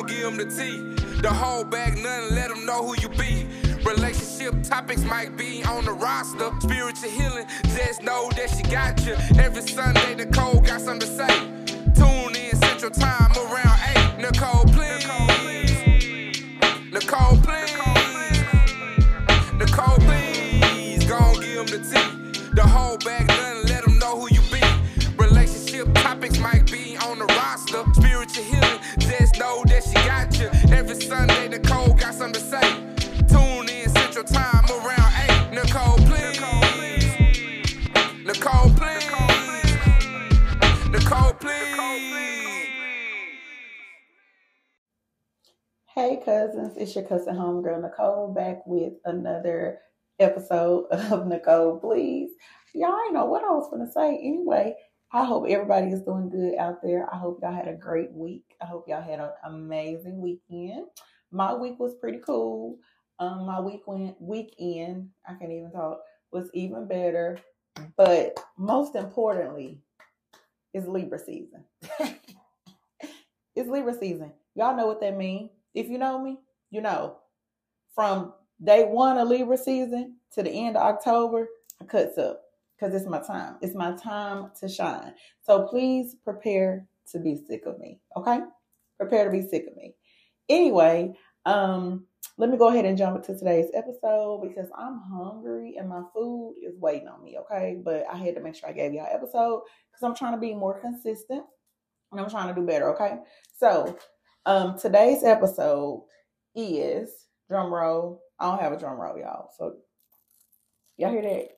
gon' give them the tea. The whole bag, nothing, let them know who you be. Relationship topics might be on the roster. Spiritual healing, just know that she got you. Every Sunday, Nicole got something to say. Tune in Central Time around 8. Nicole, please. Nicole, please. Nicole, please. Gon' give them the tea. The whole bag, nothing, let them know who you be. Relationship topics might be on the roster. Spiritual healing, just that she got you. Every Sunday, Nicole got something to say. Tune in Central Time around 8. Nicole, please. Nicole, please. Nicole, please. Hey cousins, it's your cousin homegirl Nicole back with another episode of Nicole Please. Y'all ain't know what I was gonna say. Anyway, I hope everybody is doing good out there. I hope y'all had a great week. I hope y'all had an amazing weekend. My week was pretty cool. Um, my week went weekend, I can't even talk, was even better. But most importantly, it's Libra season. it's Libra season. Y'all know what that means. If you know me, you know. From day one of Libra season to the end of October, I cuts up because it's my time. It's my time to shine. So please prepare to be sick of me. Okay? Prepare to be sick of me. Anyway, um, let me go ahead and jump into today's episode because I'm hungry and my food is waiting on me. Okay, but I had to make sure I gave y'all an episode because I'm trying to be more consistent and I'm trying to do better. Okay, so um, today's episode is drum roll. I don't have a drum roll, y'all. So y'all hear that?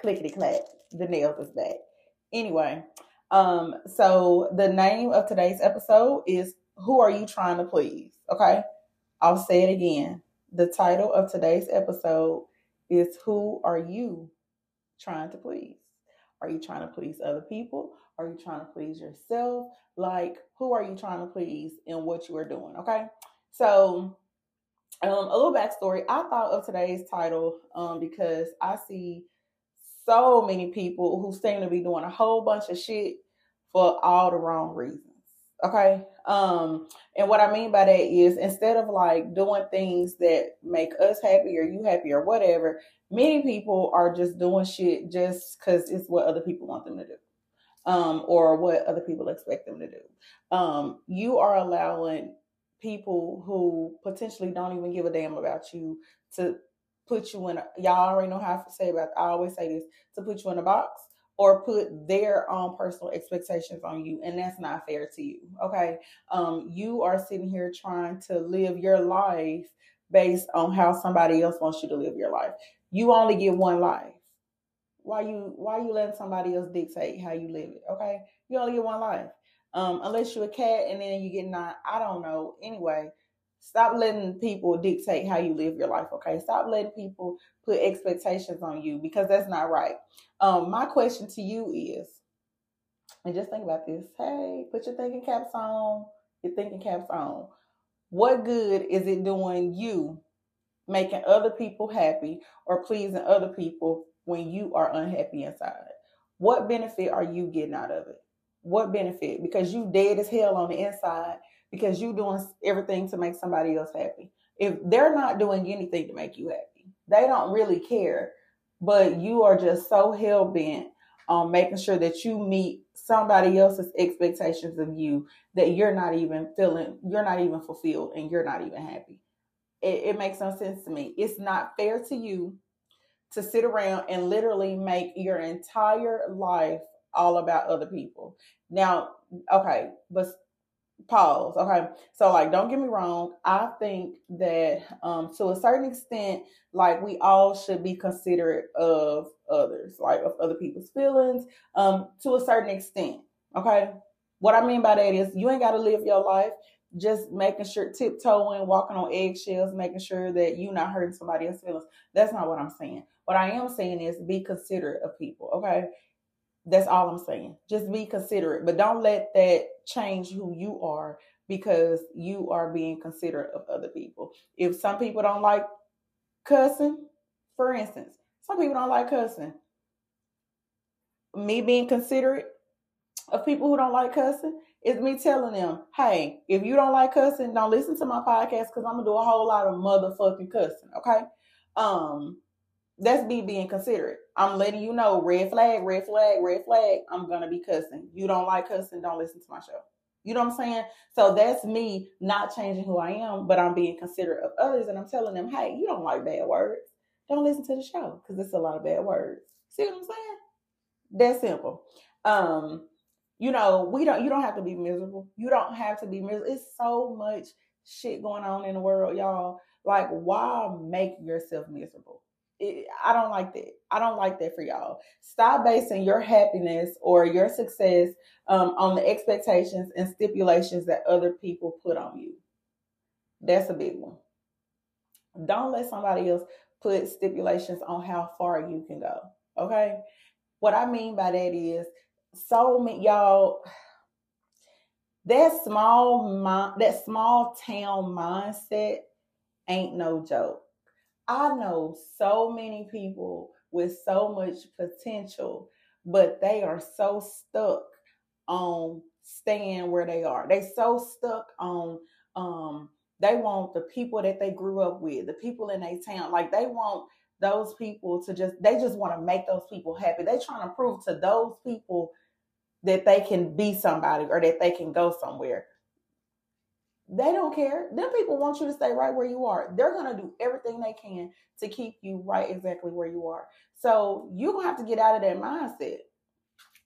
Clickety clack. The nails is back. Anyway, um, so the name of today's episode is Who Are You Trying to Please? Okay. I'll say it again. The title of today's episode is Who Are You Trying to Please? Are you trying to please other people? Are you trying to please yourself? Like, who are you trying to please in what you are doing? Okay. So, um, a little backstory. I thought of today's title um, because I see so many people who seem to be doing a whole bunch of shit for all the wrong reasons. Okay. Um, and what I mean by that is instead of like doing things that make us happy or you happy or whatever, many people are just doing shit just because it's what other people want them to do. Um, or what other people expect them to do. Um, you are allowing people who potentially don't even give a damn about you to put you in a, y'all already know how I say about I always say this to put you in a box or put their own personal expectations on you and that's not fair to you okay? Um you are sitting here trying to live your life based on how somebody else wants you to live your life. You only get one life. Why you why you letting somebody else dictate how you live it okay? You only get one life. Um unless you're a cat and then you get nine i don't know. Anyway Stop letting people dictate how you live your life, okay? Stop letting people put expectations on you because that's not right. Um, my question to you is, and just think about this. Hey, put your thinking caps on. Your thinking caps on. What good is it doing you making other people happy or pleasing other people when you are unhappy inside? What benefit are you getting out of it? What benefit? Because you dead as hell on the inside because you're doing everything to make somebody else happy. If they're not doing anything to make you happy, they don't really care, but you are just so hell bent on making sure that you meet somebody else's expectations of you that you're not even feeling, you're not even fulfilled, and you're not even happy. It, it makes no sense to me. It's not fair to you to sit around and literally make your entire life all about other people. Now, okay, but pause okay? So like don't get me wrong i think that um to a certain extent like we all should be considerate of others like of other people's feelings um to a certain extent okay? What i mean by that is you ain't got to live your life just making sure tiptoeing walking on eggshells making sure that you're not hurting somebody else's feelings. That's not what i'm saying. What i am saying is be considerate of people okay that's all I'm saying. Just be considerate, but don't let that change who you are because you are being considerate of other people. If some people don't like cussing, for instance, some people don't like cussing. Me being considerate of people who don't like cussing is me telling them, hey, if you don't like cussing, don't listen to my podcast because I'm gonna do a whole lot of motherfucking cussing. Okay. Um, that's me being considerate. I'm letting you know, red flag, red flag, red flag. I'm gonna be cussing. You don't like cussing, don't listen to my show. You know what I'm saying? So that's me not changing who I am, but I'm being considerate of others, and I'm telling them, hey, you don't like bad words, don't listen to the show because it's a lot of bad words. See what I'm saying? That simple. Um, you know, we don't. You don't have to be miserable. You don't have to be miserable. It's so much shit going on in the world, y'all. Like, why make yourself miserable? It, I don't like that. I don't like that for y'all. Stop basing your happiness or your success um, on the expectations and stipulations that other people put on you. That's a big one. Don't let somebody else put stipulations on how far you can go. Okay. What I mean by that is so many y'all that small mind that small town mindset ain't no joke. I know so many people with so much potential, but they are so stuck on staying where they are. They so stuck on um they want the people that they grew up with, the people in their town. Like they want those people to just they just want to make those people happy. They trying to prove to those people that they can be somebody or that they can go somewhere. They don't care. Them people want you to stay right where you are. They're going to do everything they can to keep you right exactly where you are. So you're going to have to get out of that mindset.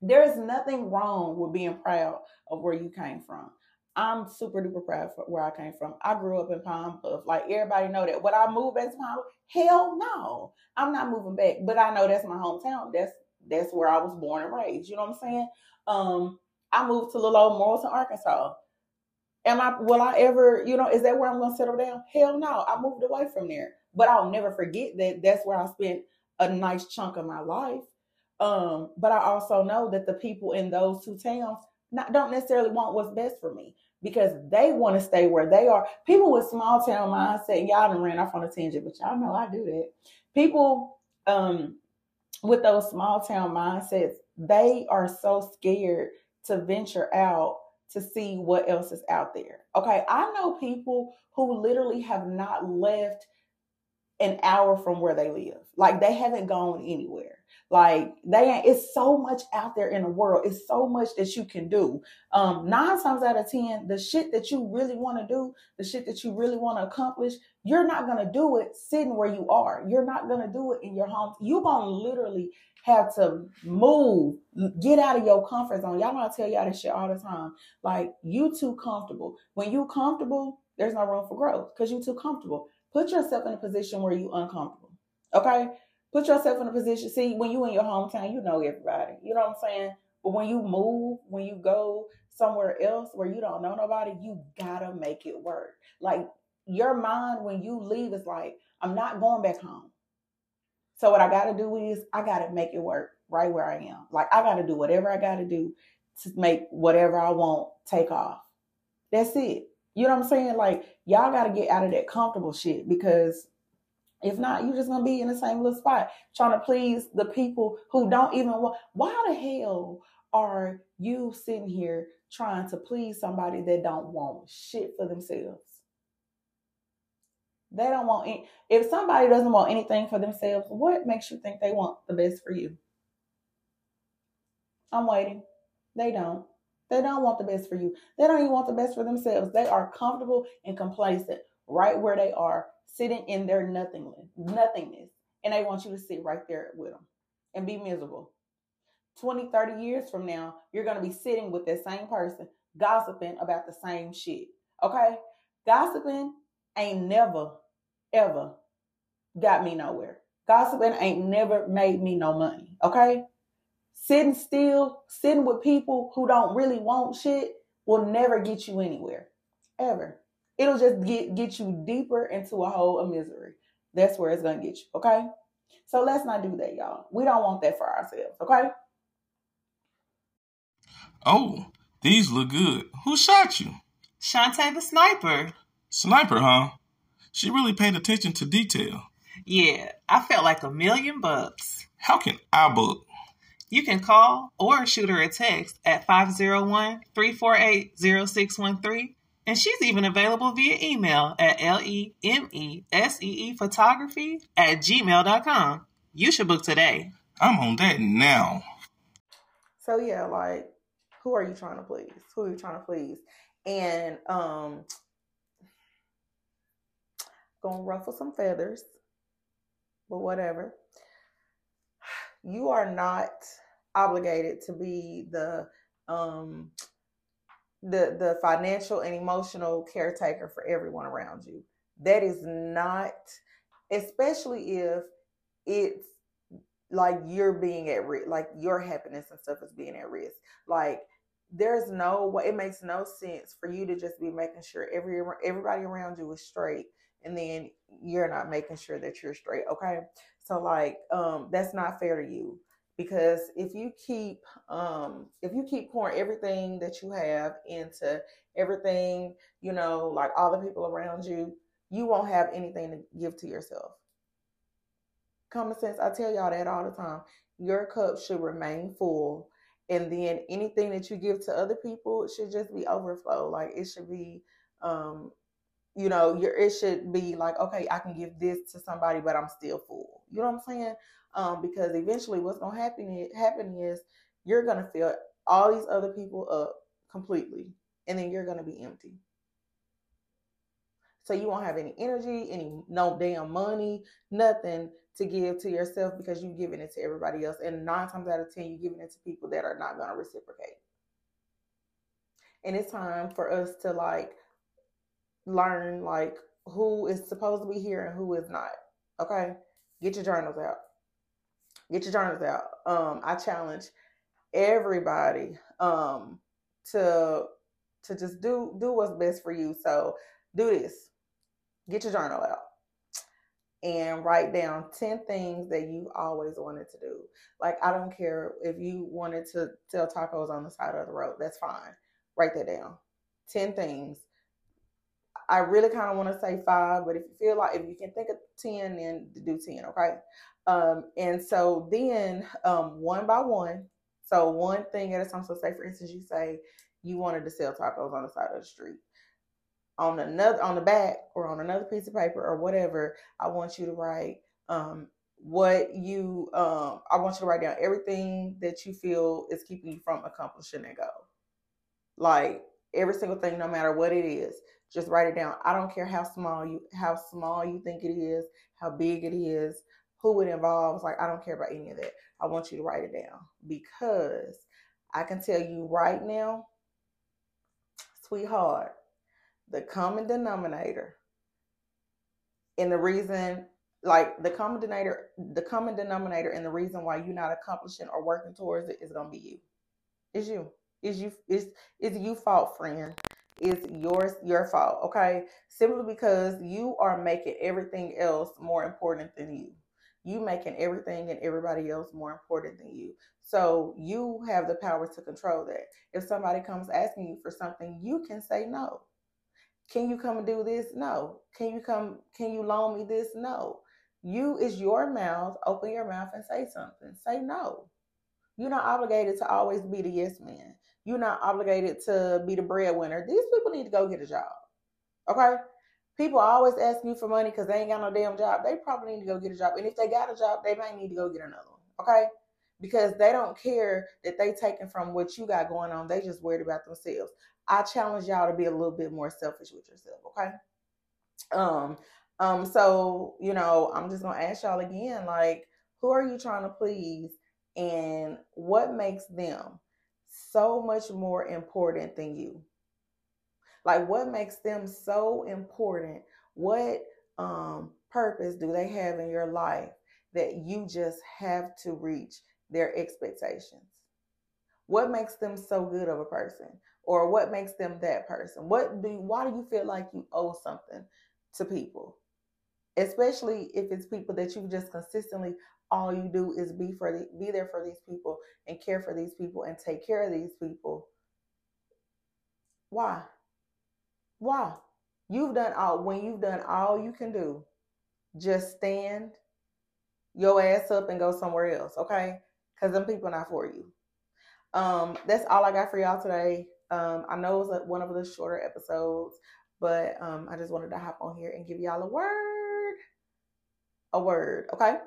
There's nothing wrong with being proud of where you came from. I'm super duper proud for where I came from. I grew up in Pine Bluff. Like everybody know that. Would I move back to Pine Bluff? Hell no. I'm not moving back. But I know that's my hometown. That's that's where I was born and raised. You know what I'm saying? Um, I moved to little old Morrilton, Arkansas. Am I will I ever, you know, is that where I'm gonna settle down? Hell no. I moved away from there. But I'll never forget that that's where I spent a nice chunk of my life. Um, but I also know that the people in those two towns not don't necessarily want what's best for me because they want to stay where they are. People with small town mindset, y'all done ran off on a tangent, but y'all know I do that. People um with those small town mindsets, they are so scared to venture out to see what else is out there. Okay, I know people who literally have not left an hour from where they live. Like they haven't gone anywhere. Like they it's so much out there in the world. It's so much that you can do. Um, nine times out of ten, the shit that you really want to do, the shit that you really want to accomplish, you're not gonna do it sitting where you are. You're not gonna do it in your home. You're gonna literally have to move, get out of your comfort zone. Y'all know I tell y'all this shit all the time. Like you too comfortable. When you comfortable, there's no room for growth because you too comfortable. Put yourself in a position where you uncomfortable. Okay? Put yourself in a position. See, when you in your hometown, you know everybody. You know what I'm saying? But when you move, when you go somewhere else where you don't know nobody, you gotta make it work. Like your mind when you leave is like, I'm not going back home. So what I gotta do is I gotta make it work right where I am. Like I gotta do whatever I gotta do to make whatever I want take off. That's it. You know what I'm saying? Like y'all gotta get out of that comfortable shit because if not, you're just gonna be in the same little spot trying to please the people who don't even want. Why the hell are you sitting here trying to please somebody that don't want shit for themselves? They don't want if somebody doesn't want anything for themselves, what makes you think they want the best for you? I'm waiting. They don't. They don't want the best for you. They don't even want the best for themselves. They are comfortable and complacent right where they are sitting in their nothingness, nothingness, and they want you to sit right there with them and be miserable. 20, 30 years from now, you're going to be sitting with that same person gossiping about the same shit. Okay? Gossiping ain't never, ever got me nowhere. Gossiping ain't never made me no money. Okay? Sitting still, sitting with people who don't really want shit will never get you anywhere. Ever it'll just get get you deeper into a hole of misery. That's where it's gonna get you. Okay. So let's not do that, y'all. We don't want that for ourselves. Okay. Oh, these look good. Who shot you? Shantae the sniper. Sniper, huh? She really paid attention to detail. Yeah, I felt like a million bucks. How can I book? You can call or shoot her a text at 501 348 0613. And she's even available via email at L-E-M-E-S-E-E photography at gmail.com. You should book today. I'm on that now. So yeah, like who are you trying to please? Who are you trying to please? And um gonna ruffle some feathers, but whatever. You are not obligated to be the um the the financial and emotional caretaker for everyone around you. That is not especially if it's like you're being at risk, like your happiness and stuff is being at risk. Like there's no way it makes no sense for you to just be making sure every everybody around you is straight and then you're not making sure that you're straight. Okay. So like um that's not fair to you because if you keep um if you keep pouring everything that you have into everything, you know, like all the people around you, you won't have anything to give to yourself. Common sense, I tell y'all that all the time. Your cup should remain full and then anything that you give to other people should just be overflow. Like it should be um you know, your it should be like, okay, I can give this to somebody, but I'm still full. You know what I'm saying? Um, because eventually, what's gonna happen happen is you're gonna fill all these other people up completely, and then you're gonna be empty. So you won't have any energy, any no damn money, nothing to give to yourself because you're giving it to everybody else. And nine times out of ten, you're giving it to people that are not gonna reciprocate. And it's time for us to like learn like who is supposed to be here and who is not. Okay? Get your journals out. Get your journals out. Um, I challenge everybody um to to just do do what's best for you. So do this. Get your journal out and write down 10 things that you always wanted to do. Like, I don't care if you wanted to sell tacos on the side of the road, that's fine. Write that down. 10 things I really kind of want to say five, but if you feel like if you can think of 10, then do 10, okay? Um, and so then um, one by one, so one thing at a time. So say for instance, you say you wanted to sell tacos on the side of the street. On another on the back or on another piece of paper or whatever, I want you to write um, what you um, I want you to write down everything that you feel is keeping you from accomplishing that goal. Like every single thing, no matter what it is. Just write it down. I don't care how small you how small you think it is, how big it is, who it involves. Like I don't care about any of that. I want you to write it down because I can tell you right now, sweetheart, the common denominator and the reason like the common denominator the common denominator and the reason why you're not accomplishing or working towards it is gonna be you. It's you. Is you is is you fault, friend is yours your fault okay? Simply because you are making everything else more important than you. You making everything and everybody else more important than you. So you have the power to control that. If somebody comes asking you for something you can say no. Can you come and do this? No. Can you come can you loan me this? No. You is your mouth. Open your mouth and say something. Say no. You're not obligated to always be the yes man you're not obligated to be the breadwinner. These people need to go get a job. Okay? People always ask you for money because they ain't got no damn job. They probably need to go get a job. And if they got a job, they might need to go get another one. Okay? Because they don't care that they taking from what you got going on. They just worried about themselves. I challenge y'all to be a little bit more selfish with yourself, okay? Um, um, so you know, I'm just gonna ask y'all again, like, who are you trying to please and what makes them so much more important than you? Like, what makes them so important? What um, purpose do they have in your life that you just have to reach their expectations? What makes them so good of a person? Or what makes them that person? What do why do you feel like you owe something to people? Especially if it's people that you just consistently all you do is be for the, be there for these people and care for these people and take care of these people. Why? Why? You've done all when you've done all you can do. Just stand your ass up and go somewhere else, okay? because them people not for you. Um, that's all I got for y'all today. Um, I know it was one of the shorter episodes, but um, I just wanted to hop on here and give y'all a word. A word, okay?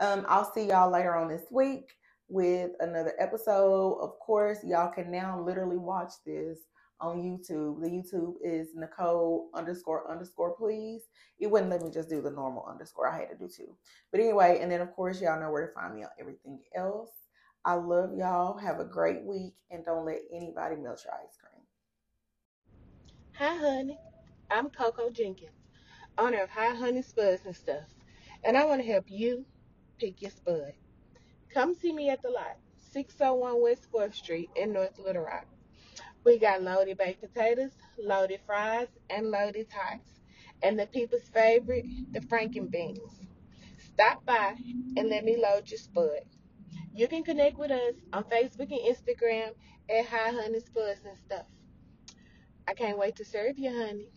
Um, I'll see y'all later on this week with another episode. Of course, y'all can now literally watch this on YouTube. The YouTube is Nicole underscore underscore please. It wouldn't let me just do the normal underscore. I had to do two. But anyway, and then of course y'all know where to find me on everything else. I love y'all. Have a great week and don't let anybody melt your ice cream. Hi honey. I'm Coco Jenkins, owner of Hi Honey Spuds and Stuff. And I want to help you pick your spud. Come see me at the lot, 601 West 4th Street in North Little Rock. We got loaded baked potatoes, loaded fries, and loaded tots. And the people's favorite, the Franken beans. Stop by and let me load your spud. You can connect with us on Facebook and Instagram at Hi Honey Spuds and Stuff. I can't wait to serve you, honey.